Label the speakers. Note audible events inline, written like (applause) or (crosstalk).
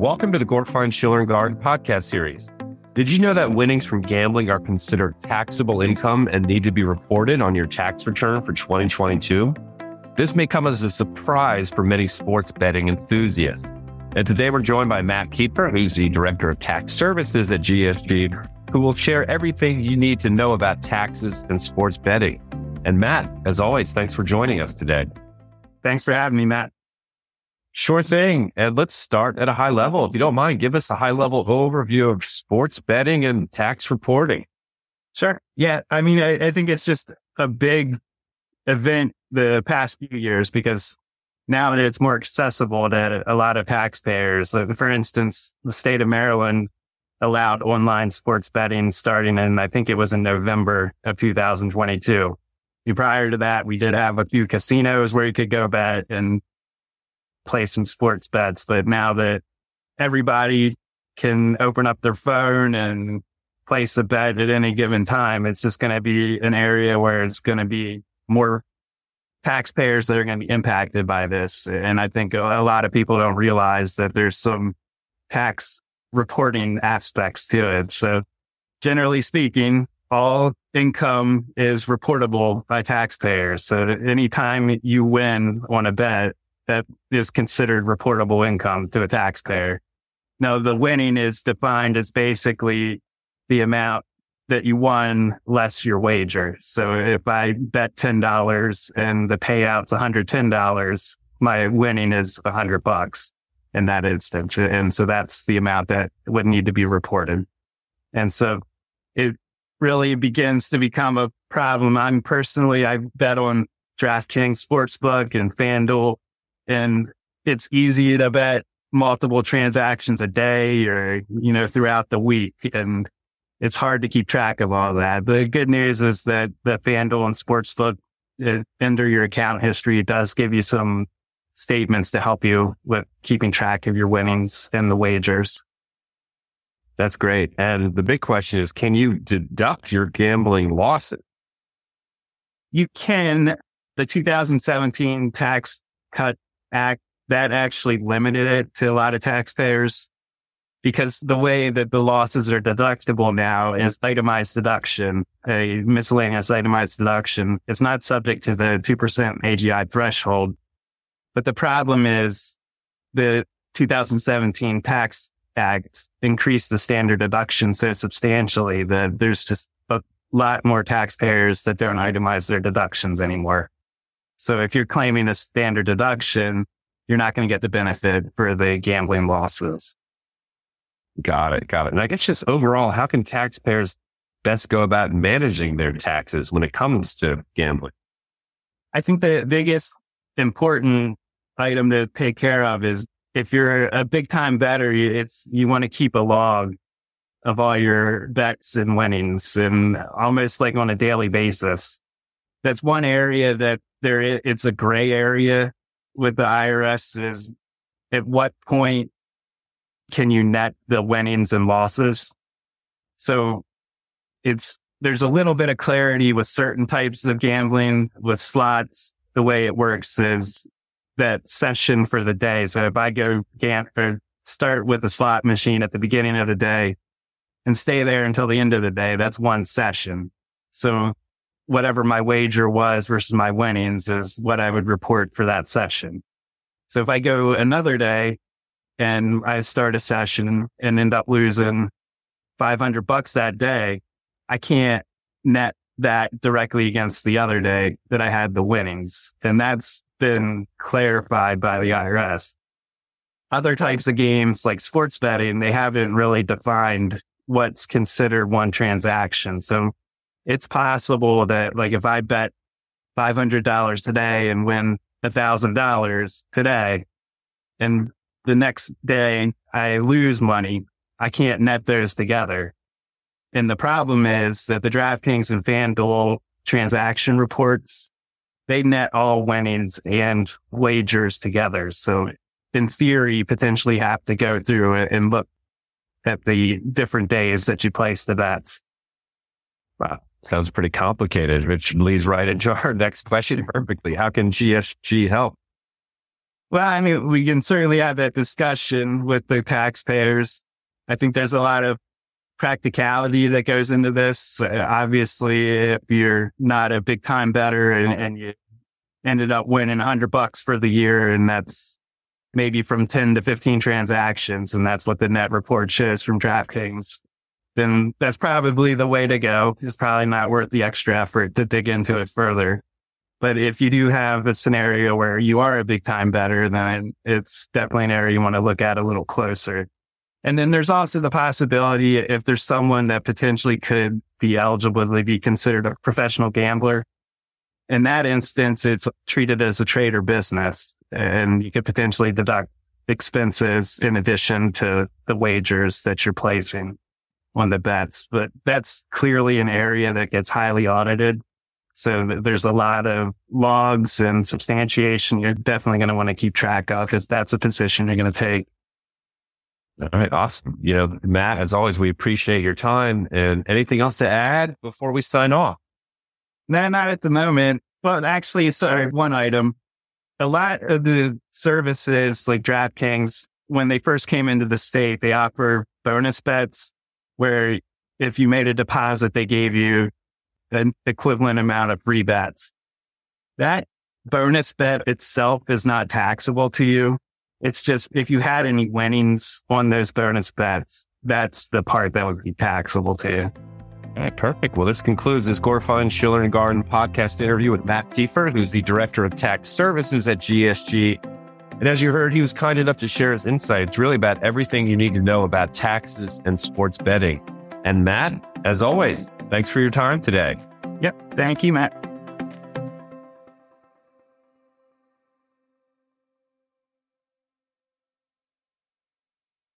Speaker 1: Welcome to the Gorfine Schiller and Gardyn podcast series. Did you know that winnings from gambling are considered taxable income and need to be reported on your tax return for 2022? This may come as a surprise for many sports betting enthusiasts. And today we're joined by Matt Keeper, who's the Director of Tax Services at GSG, who will share everything you need to know about taxes and sports betting. And Matt, as always, thanks for joining us today.
Speaker 2: Thanks for having me, Matt.
Speaker 1: Sure thing. And let's start at a high level. If you don't mind, give us a high level overview of sports betting and tax reporting.
Speaker 2: Sure. Yeah. I mean, I, I think it's just a big event the past few years because now that it's more accessible to a lot of taxpayers, for instance, the state of Maryland allowed online sports betting starting in, I think it was in November of 2022. Prior to that, we did have a few casinos where you could go bet and play some sports bets. But now that everybody can open up their phone and place a bet at any given time, it's just going to be an area where it's going to be more taxpayers that are going to be impacted by this. And I think a lot of people don't realize that there's some tax reporting aspects to it. So generally speaking, all income is reportable by taxpayers. So anytime you win on a bet, that is considered reportable income to a taxpayer. Now, the winning is defined as basically the amount that you won less your wager. So if I bet $10 and the payout's $110, my winning is 100 bucks in that instance. And so that's the amount that would need to be reported. And so it really begins to become a problem. I'm personally, I bet on DraftKings Sportsbook and FanDuel and it's easy to bet multiple transactions a day or, you know, throughout the week. And it's hard to keep track of all that. The good news is that the FanDuel and Sportsbook uh, under your account history does give you some statements to help you with keeping track of your winnings and the wagers.
Speaker 1: That's great. And the big question is, can you deduct your gambling losses?
Speaker 2: You can. The 2017 tax cut act that actually limited it to a lot of taxpayers because the way that the losses are deductible now is itemized deduction, a miscellaneous itemized deduction. It's not subject to the 2% AGI threshold. But the problem is the 2017 tax act increased the standard deduction so substantially that there's just a lot more taxpayers that don't itemize their deductions anymore. So if you're claiming a standard deduction, you're not going to get the benefit for the gambling losses.
Speaker 1: Got it. Got it. And I guess just overall, how can taxpayers best go about managing their taxes when it comes to gambling?
Speaker 2: I think the biggest important item to take care of is if you're a big time bettor, it's, you want to keep a log of all your bets and winnings and almost like on a daily basis. That's one area that there it's a gray area with the IRS is at what point can you net the winnings and losses? So it's, there's a little bit of clarity with certain types of gambling with slots. The way it works is that session for the day. So if I go gam- or start with a slot machine at the beginning of the day and stay there until the end of the day, that's one session. So whatever my wager was versus my winnings is what I would report for that session. So if I go another day and I start a session and end up losing 500 bucks that day, I can't net that directly against the other day that I had the winnings. And that's been clarified by the IRS. Other types of games like sports betting, they haven't really defined what's considered one transaction. So it's possible that like if I bet $500 today and win $1,000 today and the next day I lose money, I can't net those together. And the problem is that the DraftKings and FanDuel transaction reports, they net all winnings and wagers together. So in theory, you potentially have to go through and look at the different days that you place the bets.
Speaker 1: Wow. Sounds pretty complicated, which leads right into our (laughs) next question perfectly. How can GSG help?
Speaker 2: Well, I mean, we can certainly have that discussion with the taxpayers. I think there's a lot of practicality that goes into this. Uh, obviously, if you're not a big time better and, and you ended up winning 100 bucks for the year, and that's maybe from 10 to 15 transactions, and that's what the net report shows from DraftKings, then that's probably the way to go. It's probably not worth the extra effort to dig into it further. But if you do have a scenario where you are a big time better, then it's definitely an area you want to look at a little closer. And then there's also the possibility if there's someone that potentially could be eligible to be considered a professional gambler. In that instance, it's treated as a trade or business and you could potentially deduct expenses in addition to the wagers that you're placing on the bets. But that's clearly an area that gets highly audited. So there's a lot of logs and substantiation you're definitely going to want to keep track of if that's a position you're going to take.
Speaker 1: All right. Awesome. You know, Matt, as always, we appreciate your time and anything else to add before we sign off?
Speaker 2: No, not at the moment, but actually, sorry, one item. A lot of the services like DraftKings, when they first came into the state, they offer bonus bets where if you made a deposit, they gave you an equivalent amount of free bets. That bonus bet itself is not taxable to you. It's just if you had any winnings on those bonus bets, that's the part that would be taxable to you.
Speaker 1: Perfect. Well, this concludes this Gorfine Schiller and Gardyn podcast interview with Matt Tiefer, who's the Director of Tax Services at GSG. And as you heard, he was kind enough to share his insights really about everything you need to know about taxes and sports betting. And Matt, as always, thanks for your time today.
Speaker 2: Yep. Thank you, Matt.